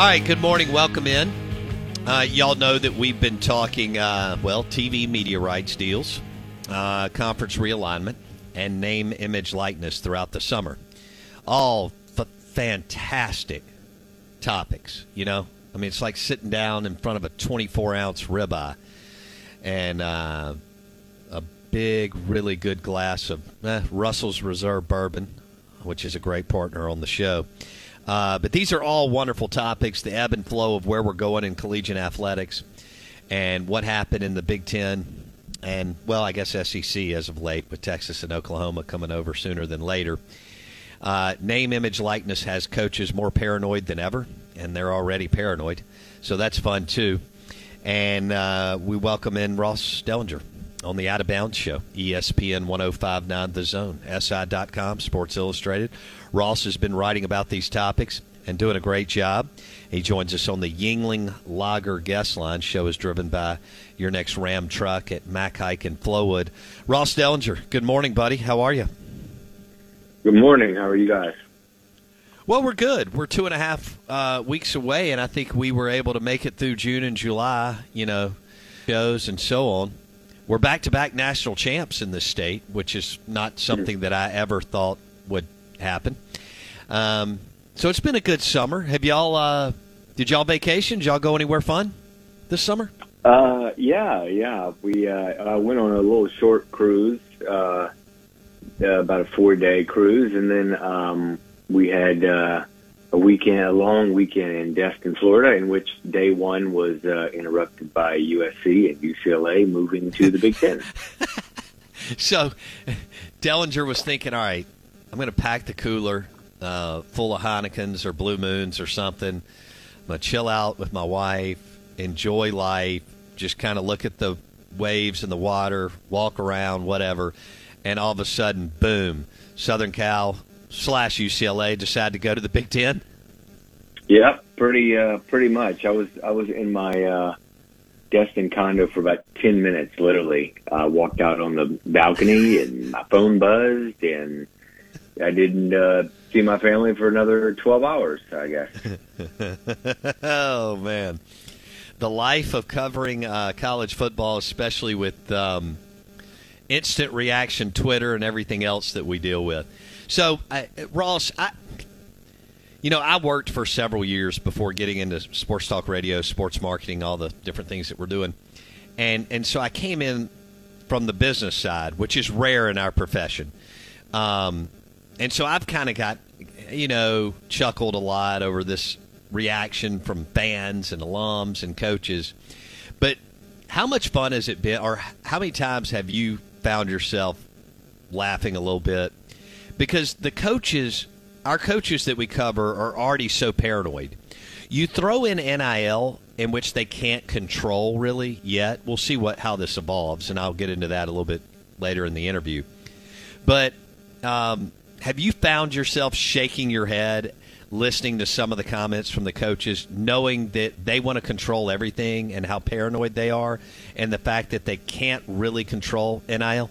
All right, good morning. Welcome in. Uh, y'all know that we've been talking, uh, well, TV media rights deals, uh, conference realignment, and name, image, likeness throughout the summer. All f- fantastic topics, you know? I mean, it's like sitting down in front of a 24 ounce ribeye and uh, a big, really good glass of eh, Russell's Reserve Bourbon, which is a great partner on the show. Uh, but these are all wonderful topics the ebb and flow of where we're going in collegiate athletics and what happened in the Big Ten and, well, I guess SEC as of late with Texas and Oklahoma coming over sooner than later. Uh, name, image, likeness has coaches more paranoid than ever, and they're already paranoid. So that's fun, too. And uh, we welcome in Ross Dellenger on the Out of Bounds Show, ESPN 1059 The Zone, SI.com, Sports Illustrated. Ross has been writing about these topics and doing a great job. He joins us on the Yuengling Lager guest line. Show is driven by your next Ram truck at Mac Haik in Flowood. Ross Dellenger, good morning, buddy. How are you? Good morning. How are you guys? Well, we're good. We're two and a half uh, weeks away, and I think we were able to make it through June and July, you know, shows and so on. We're back to back national champs in this state, which is not something that I ever thought would happen. Um, so it's been a good summer. Have y'all? Uh, did y'all vacation? Did y'all go anywhere fun this summer? Uh, yeah, yeah. We uh, I went on a little short cruise, uh, uh, about a four day cruise, and then um, we had uh, a weekend, a long weekend in Destin, Florida, in which day one was uh, interrupted by USC and UCLA moving to the Big Ten. so Dellenger was thinking, all right, I'm going to pack the cooler uh, full of Heinekens or Blue Moons or something. I'm going to chill out with my wife, enjoy life, just kind of look at the waves and the water, walk around, whatever. And all of a sudden, boom, Southern Cal slash UCLA decide to go to the Big Ten. Yeah, pretty uh, pretty much. I was I was in my uh, Destin condo for about ten minutes, literally. I walked out on the balcony and my phone buzzed, and I didn't uh, see my family for another twelve hours. I guess. oh man, the life of covering uh, college football, especially with um, instant reaction Twitter and everything else that we deal with. So, uh, Ross, I, you know, I worked for several years before getting into sports talk radio, sports marketing, all the different things that we're doing, and and so I came in from the business side, which is rare in our profession, um, and so I've kind of got, you know, chuckled a lot over this reaction from fans and alums and coaches, but how much fun has it been, or how many times have you found yourself laughing a little bit because the coaches, our coaches that we cover, are already so paranoid. You throw in NIL, in which they can't control really yet. We'll see what how this evolves, and I'll get into that a little bit later in the interview. But um, have you found yourself shaking your head listening to some of the comments from the coaches, knowing that they want to control everything and how paranoid they are, and the fact that they can't really control NIL?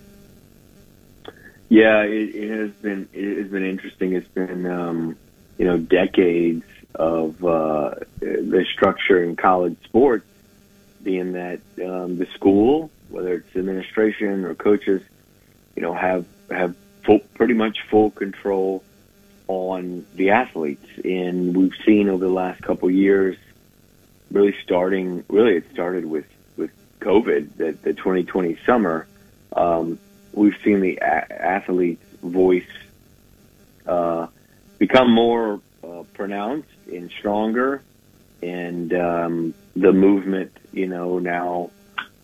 Yeah, it, it has been it has been interesting. It's been um, you know decades of uh, the structure in college sports being that um, the school, whether it's administration or coaches, you know, have have full, pretty much full control on the athletes. And we've seen over the last couple of years, really starting, really it started with, with COVID, the, the 2020 summer, um, we've seen the a- athlete's voice uh, become more uh, pronounced and stronger. And um, the movement, you know, now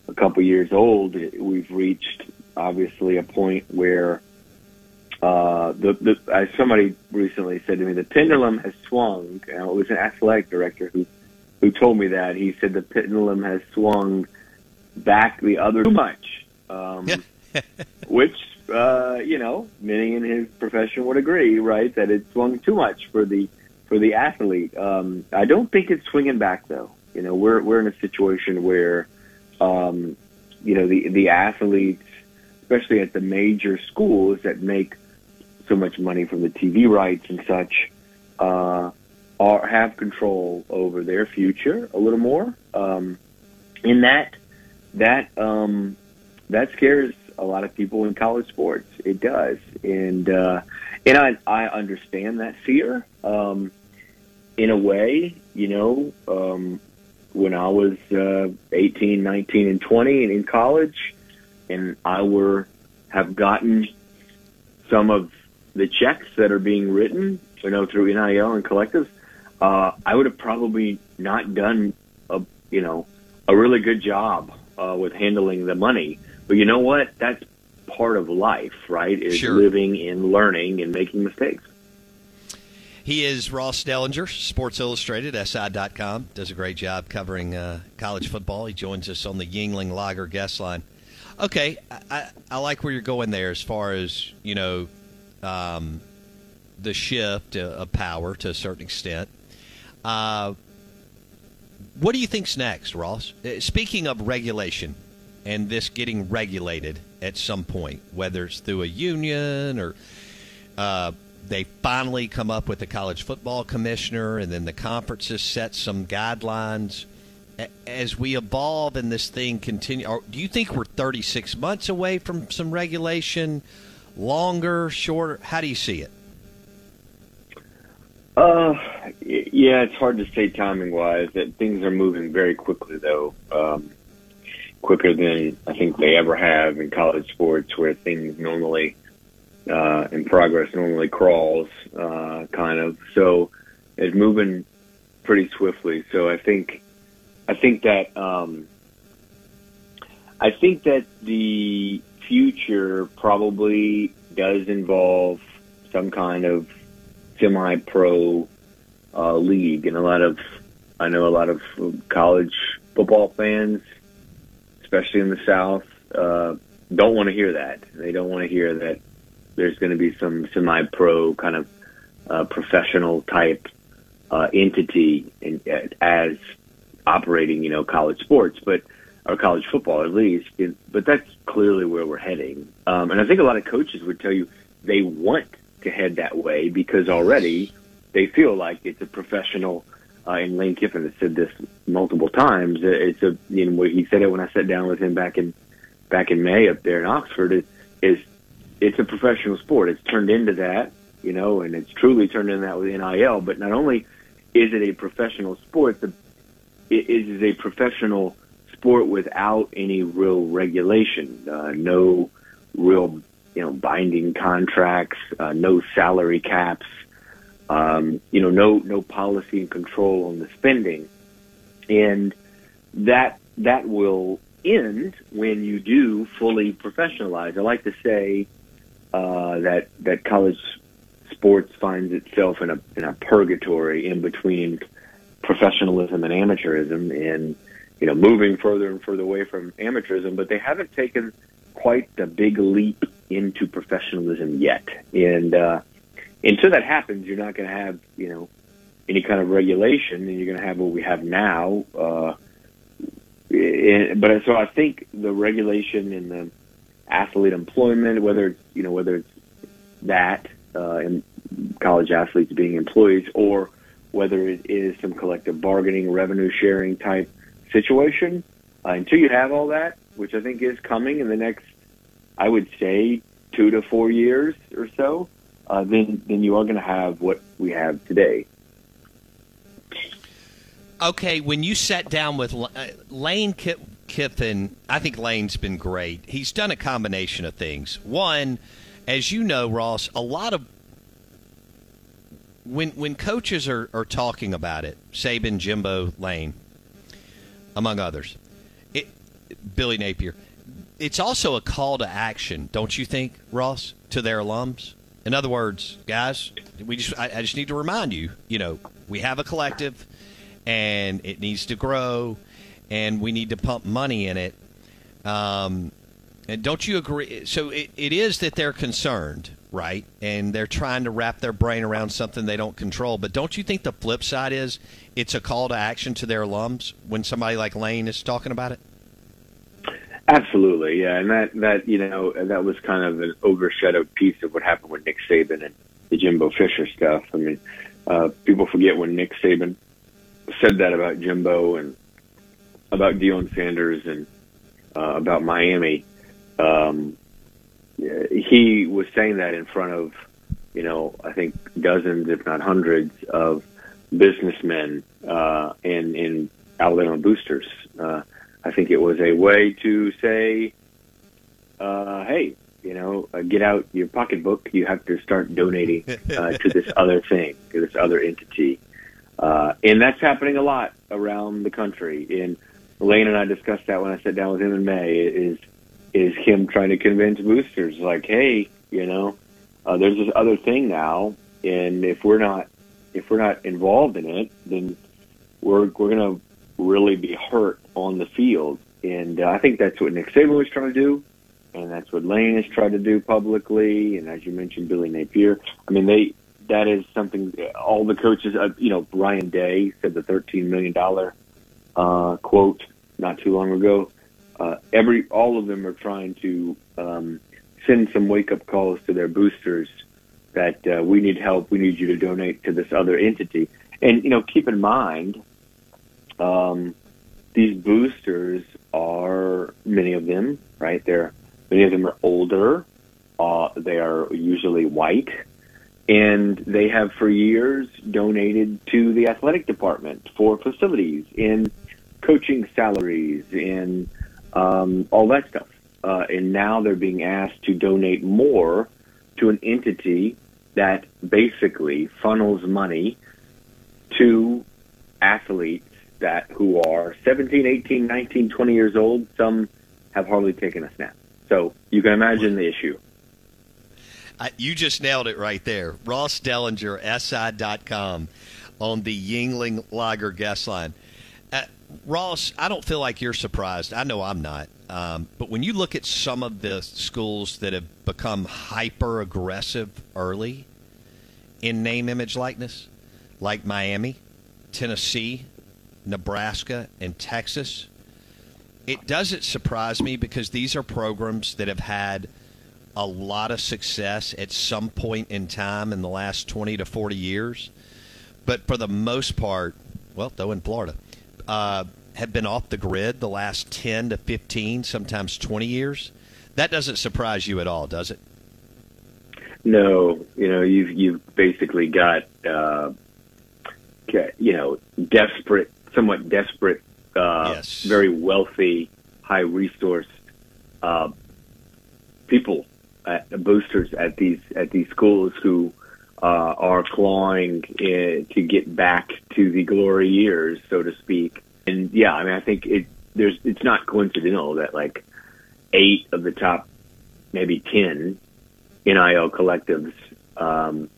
a couple years old, we've reached obviously a point where uh, the, the as somebody recently said to me, the pendulum has swung. And it was an athletic director who who told me that. He said the pendulum has swung back the other too much, um, which uh, you know many in his profession would agree, right? That it swung too much for the for the athlete. Um, I don't think it's swinging back though. You know, we're we're in a situation where um, you know the the athletes, especially at the major schools that make so much money from the TV rights and such, uh, are have control over their future a little more. Um, and that that um, that scares a lot of people in college sports. It does, and uh, and I I understand that fear. Um, in a way, you know, um, when I was uh, 18, 19, and 20 and in college, and I were have gotten some of the checks that are being written, you know, through NIL and collectives, uh, I would have probably not done a, you know, a really good job uh, with handling the money. But you know what? That's part of life, right? Is Sure. living and learning and making mistakes. He is Ross Dellenger, Sports Illustrated, SI.com. Does a great job covering uh, college football. He joins us on the Yuengling Lager guest line. Okay, I, I, I like where you're going there as far as, you know, um, the shift uh, of power to a certain extent. Uh, what do you think's next, Ross? Uh, Speaking of regulation and this getting regulated at some point, whether it's through a union or uh, they finally come up with a college football commissioner, and then the conferences set some guidelines. As we evolve and this thing continue, do you think we're 36 months away from some regulation? Longer, shorter? How do you see it? Uh, yeah, it's hard to say timing wise. That things are moving very quickly, though. Um, quicker than I think they ever have in college sports, where things normally uh, in progress normally crawls, uh, kind of. So it's moving pretty swiftly. So I think, I think that, um, I think that the future probably does involve some kind of semi-pro uh, league, and a lot of I know a lot of college football fans, especially in the South, uh, don't want to hear that. They don't want to hear that there's going to be some semi-pro kind of uh, professional type uh, entity in, as operating, you know, college sports, but or college football at least. But that's clearly where we're heading. Um, and I think a lot of coaches would tell you they want to head that way because already they feel like it's a professional. Uh, and Lane Kiffin has said this multiple times. Uh, It's a you know he said it when I sat down with him back in back in May up there in Oxford. It, is it's a professional sport. It's turned into that, you know, and it's truly turned into that with NIL. But not only is it a professional sport, the, it is a professional sport without any real regulation, uh, no real, you know, binding contracts, uh, no salary caps, um, you know, no no policy and control on the spending, and that that will end when you do fully professionalize. I like to say uh, that that college sports finds itself in a in a purgatory in between professionalism and amateurism, and you know, moving further and further away from amateurism. But they haven't taken quite the big leap into professionalism yet. And uh, until that happens, you're not going to have you know any kind of regulation, and you're going to have what we have now. Uh, and, but so I think the regulation in the athlete employment, whether it's you know whether it's that uh, and college athletes being employees, or whether it is some collective bargaining, revenue sharing type situation. Uh, until you have all that, which I think is coming in the next, I would say, two to four years or so, uh, then then you are going to have what we have today. Okay, when you sat down with uh, Lane Kiffin, I think Lane's been great. He's done a combination of things. One, as you know, Ross, a lot of when when coaches are, are talking about it, Saban, Jimbo, Lane, among others, it, Billy Napier, it's also a call to action, don't you think, Ross, to their alums? In other words, guys, we just I, I just need to remind you, you know, we have a collective and it needs to grow and we need to pump money in it. Um, and don't you agree? So it, it is that they're concerned, right? And they're trying to wrap their brain around something they don't control. But don't you think the flip side is it's a call to action to their alums when somebody like Lane is talking about it? Absolutely, yeah, and that that you know that was kind of an overshadowed piece of what happened with Nick Saban and the Jimbo Fisher stuff. I mean, uh, people forget when Nick Saban said that about Jimbo and about Deion Sanders and uh, about Miami. Um, he was saying that in front of, you know, I think dozens, if not hundreds, of businessmen uh, and in Alabama boosters. Uh, I think it was a way to say, uh, "Hey, you know, uh, get out your pocketbook. You have to start donating uh, to this other thing, to this other entity." Uh, and that's happening a lot around the country. And Lane and I discussed that when I sat down with him in May. Is is him trying to convince boosters like, hey, you know, uh, there's this other thing now, and if we're not if we're not involved in it, then we're we're gonna really be hurt on the field. And uh, I think that's what Nick Saban was trying to do, and that's what Lane has tried to do publicly. And as you mentioned, Billy Napier. I mean, they that is something all the coaches, uh, you know, Ryan Day said the $13 million uh, quote not too long ago. Uh, every, all of them are trying to um, send some wake up calls to their boosters that uh, we need help. We need you to donate to this other entity. And, you know, keep in mind, um, these boosters are, many of them, right? They're, many of them are older. Uh, they are usually white and they have for years donated to the athletic department for facilities and coaching salaries and um, all that stuff. Uh, and now they're being asked to donate more to an entity that basically funnels money to athletes that who are 17, 18, 19, 20 years old. Some have hardly taken a snap. So you can imagine the issue. You just nailed it right there. Ross Dellenger, SI.com on the Yuengling Lager guest line. Uh, Ross, I don't feel like you're surprised. I know I'm not. Um, but when you look at some of the schools that have become hyper aggressive early in name, image, likeness, like Miami, Tennessee, Nebraska, and Texas, it doesn't surprise me because these are programs that have had – a lot of success at some point in time in the last 20 to 40 years. But for the most part, well, though in Florida, uh, have been off the grid the last 10 to 15, sometimes 20 years. That doesn't surprise you at all, does it? No, you know, you've you've basically got uh, you know desperate, somewhat desperate, uh, yes. very wealthy, high resourced uh, people at boosters at these at these schools who uh, are clawing uh, to get back to the glory years, so to speak. And yeah, I mean, I think it there's it's not coincidental that like eight of the top maybe ten NIL collectives, um,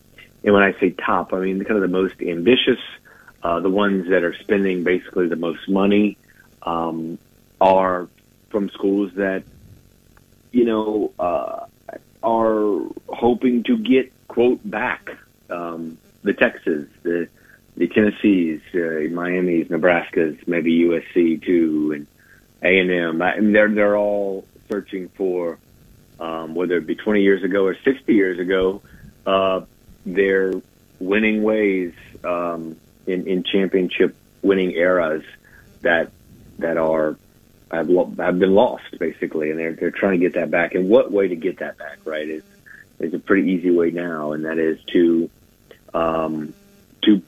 and when I say top, I mean kind of the most ambitious, uh, the ones that are spending basically the most money um, are from schools that you know uh, are hoping to get quote back um, the Texas, the the Tennessees, uh, Miami's, Nebraska's, maybe USC too, and A and M. I mean, they're they're all searching for um, whether it be 20 years ago or 60 years ago, uh, their winning ways um, in, in championship winning eras that that are have, have been lost basically, and they're they're trying to get that back. And what way to get that back? Right is is a pretty easy way now, and that is to um, to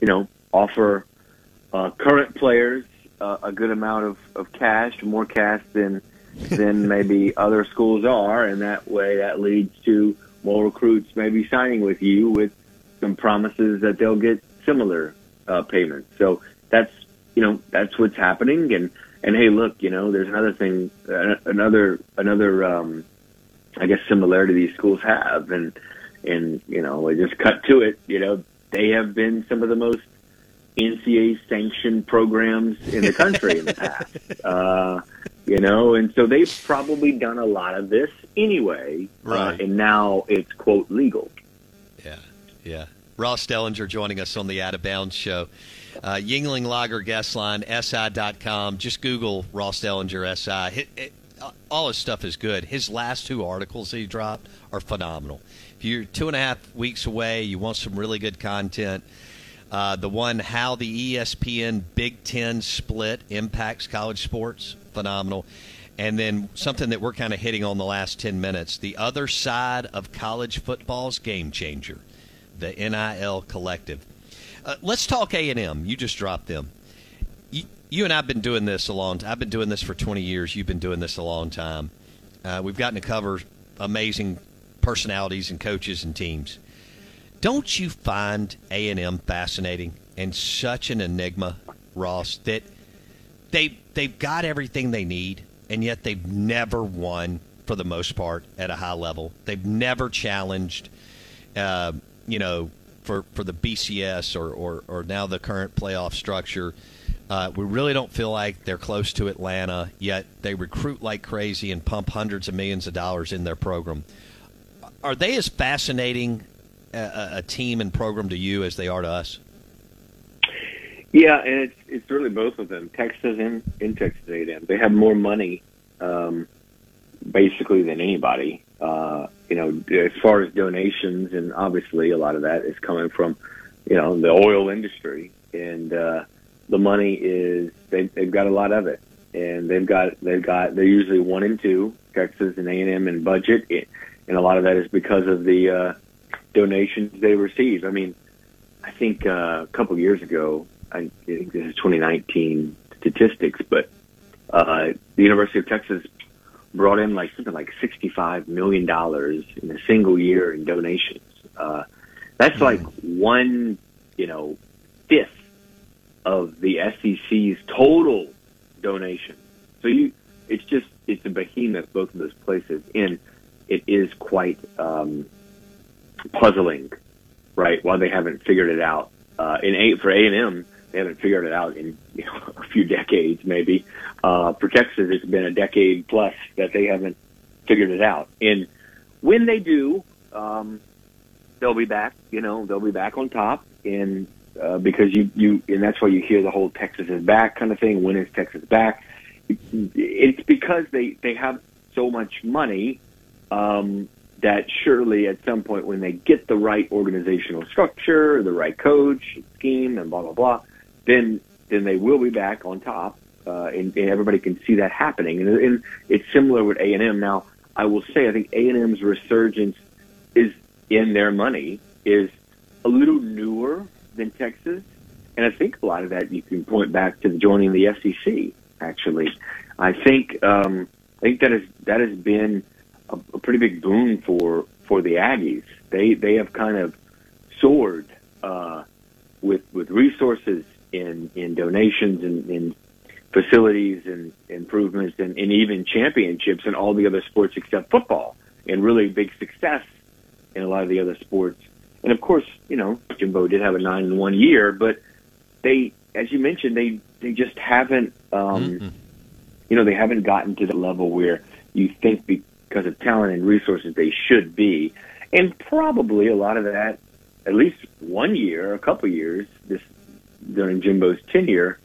you know offer uh, current players uh, a good amount of, of cash, more cash than than maybe other schools are, and that way that leads to more recruits maybe signing with you with some promises that they'll get similar uh, payments. So that's you know that's what's happening, and and hey, look, you know, there's another thing, uh, another another um, I guess similarity these schools have, and and you know, I just cut to it. You know, they have been some of the most NCAA sanctioned programs in the country in the past. Uh, you know, and so they've probably done a lot of this anyway, right? Uh, and now it's quote legal. Yeah, yeah. Ross Dellenger joining us on the Out of Bounds show. Uh, Yuengling Lager guest line, SI.com. Just Google Ross Dellenger SI. It, it, all his stuff is good. His last two articles he dropped are phenomenal. If you're two and a half weeks away, you want some really good content. Uh, the one, How the ESPN Big Ten Split Impacts College Sports, phenomenal. And then something that we're kind of hitting on the last 10 minutes the other side of college football's game changer, the NIL Collective. Uh, let's talk A&M. You just dropped them. You, you and I have been doing this a long time. I've been doing this for 20 years. You've been doing this a long time. Uh, we've gotten to cover amazing personalities and coaches and teams. Don't you find A&M fascinating and such an enigma, Ross, that they they've got everything they need and yet they've never won for the most part at a high level. They've never challenged uh, you know, for, for the BCS or, or, or now the current playoff structure. Uh, we really don't feel like they're close to Atlanta, yet they recruit like crazy and pump hundreds of millions of dollars in their program. Are they as fascinating a, a team and program to you as they are to us? Yeah, and it's it's really both of them, Texas and in Texas A&M. They have more money, um, basically than anybody. Uh, you know, as far as donations, and obviously a lot of that is coming from, you know, the oil industry, and uh, the money is they, they've got a lot of it, and they've got they've got they're usually one and two Texas and A and M in budget, and a lot of that is because of the uh, donations they receive. I mean, I think uh, a couple years ago, I think this is 2019 statistics, but uh, the University of Texas brought in like something like 65 million dollars in a single year in donations. Uh, that's mm. like one, you know, fifth of the SEC's total donation. So you, it's just it's a behemoth both of those places, and it is quite um, puzzling, right? Why they haven't figured it out. Uh, in a, for A and M, they haven't figured it out in you know, a few decades, maybe. Uh, for Texas, it's been a decade plus that they haven't figured it out. And when they do, um, they'll be back. You know, they'll be back on top. And uh, because you you and that's why you hear the whole Texas is back kind of thing. When is Texas back? It's because they they have so much money um, that surely at some point when they get the right organizational structure, the right coach scheme, and blah blah blah, then then they will be back on top, uh, and, and everybody can see that happening. And, and it's similar with A and M. Now, I will say, I think A and M's resurgence is in their money is a little newer than Texas, and I think a lot of that you can point back to joining the SEC. Actually, I think um, I think that has that has been a, a pretty big boon for for the Aggies. They they have kind of soared uh, with with resources in in donations and in facilities and improvements and, and even championships and all the other sports except football and really big success in a lot of the other sports. And of course, you know, Jimbo did have a nine in one year, but they, as you mentioned, they they just haven't, um, mm-hmm. you know, they haven't gotten to the level where you think because of talent and resources they should be, and probably a lot of that, at least one year, a couple years, this during Jimbo's tenure,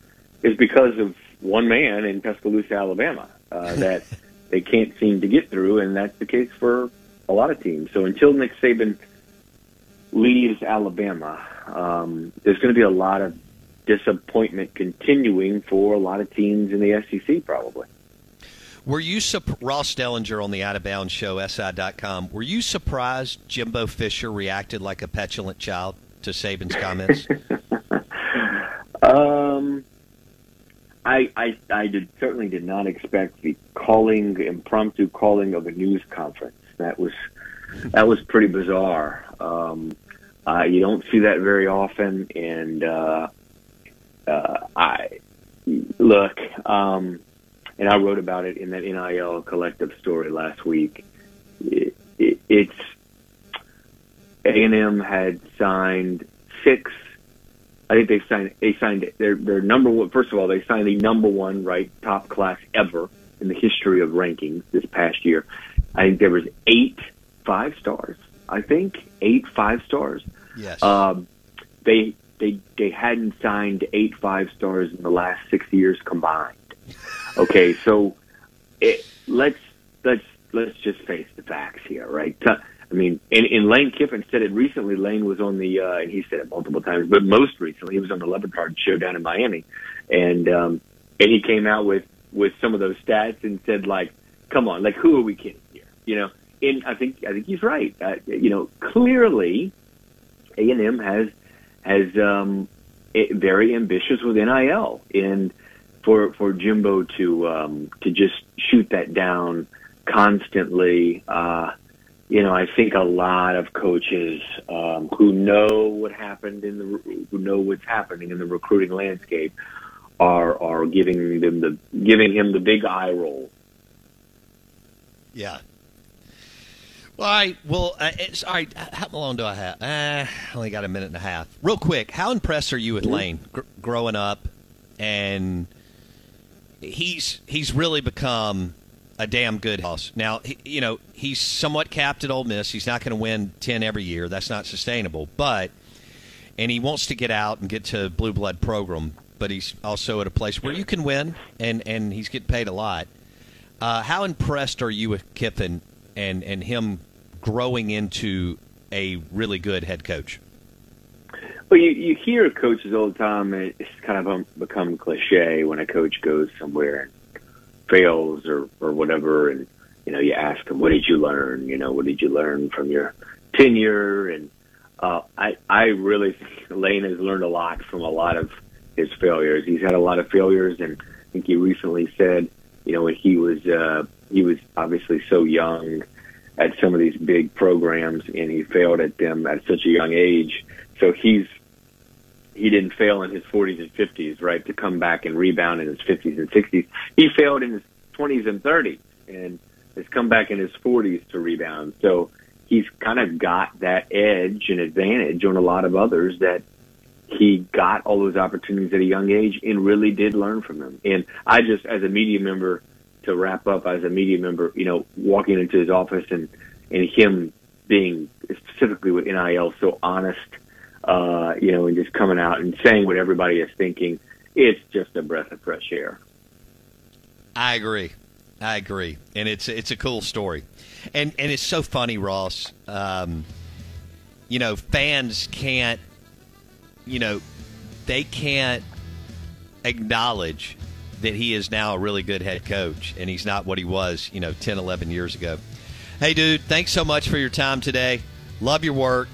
is because of one man in Tuscaloosa, Alabama, uh, that they can't seem to get through, and that's the case for a lot of teams. So until Nick Saban leaves Alabama, um, there's going to be a lot of disappointment continuing for a lot of teams in the SEC, probably. Were you Ross Dellenger on the Out of Bounds show, SI.com? Were you surprised Jimbo Fisher reacted like a petulant child to Saban's comments? um, I I, I did, certainly did not expect the calling, impromptu calling of a news conference. That was that was pretty bizarre. Um, uh, you don't see that very often, and uh, uh, I look, um, and I wrote about it in that NIL collective story last week. It, it, it's A and M had signed. I think they signed. They signed their their number one. First of all, they signed the number one right top class ever in the history of rankings this past year. I think there was eight five stars. I think eight five stars. Yes. Um, they they they hadn't signed eight five stars in the last six years combined. Okay, so it, let's let's let's just face the facts here, right? I mean, and, and Lane Kiffin said it recently. Lane was on the, uh, and he said it multiple times, but most recently he was on the Le Batard show down in Miami, and um, and he came out with with some of those stats and said like, "Come on, like who are we kidding here?" You know, and I think I think he's right. Uh, you know, clearly, A and M has has um, very ambitious with NIL, and for for Jimbo to um, to just shoot that down constantly. Uh, you know, I think a lot of coaches um, who know what happened in the who know what's happening in the recruiting landscape are are giving them the giving him the big eye roll. Yeah, well, I well, uh, it's all right. How long do I have? Uh, only got a minute and a half. Real quick, how impressed are you with mm-hmm. Lane gr- growing up, and he's he's really become a damn good house. Now, he, you know, he's somewhat capped at Ole Miss. He's not going to win ten every year. That's not sustainable. But and he wants to get out and get to blue blood program. But he's also at a place where you can win, and and he's getting paid a lot. Uh, how impressed are you with Kiffin and and him growing into a really good head coach? Well, you, you hear coaches all the time. It's kind of become cliche when a coach goes somewhere and fails or or whatever, and you know you ask them, "What did you learn? You know, what did you learn from your tenure?" And uh, I I really think Lane has learned a lot from a lot of his failures. He's had a lot of failures, and I think he recently said, you know, when he was uh, he was obviously so young at some of these big programs, and he failed at them at such a young age. So he's he didn't fail in his 40s and 50s, right? To come back and rebound in his 50s and 60s, he failed in his 20s and 30s, and has come back in his 40s to rebound. So he's kind of got that edge and advantage on a lot of others that he got all those opportunities at a young age and really did learn from them. And I just, as a media member, to wrap up as a media member, you know, walking into his office and and him being specifically with NIL so honest, uh, you know, and just coming out and saying what everybody is thinking, it's just a breath of fresh air. I agree. I agree, and it's it's a cool story, and and it's so funny, Ross. Um, you know, fans can't, you know, they can't acknowledge that he is now a really good head coach and he's not what he was, you know, 10, 11 years ago. Hey, dude, thanks so much for your time today. Love your work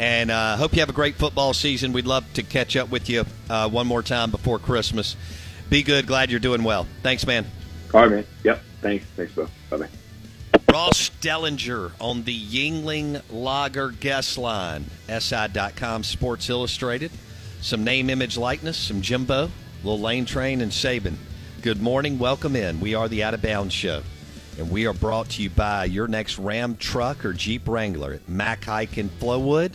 and uh, hope you have a great football season. We'd love to catch up with you uh, one more time before Christmas. Be good. Glad you're doing well. Thanks, man. All right, man. Yep. Thanks. Thanks, bro. Bye bye. Ross Dellenger on the Yuengling Lager guest line, SI.com Sports Illustrated. Some name, image, likeness, some Jimbo, little Lane Train, and Saban. Good morning. Welcome in. We are the Out of Bounds Show, and we are brought to you by your next Ram truck or Jeep Wrangler at Mac Haik in Flowood.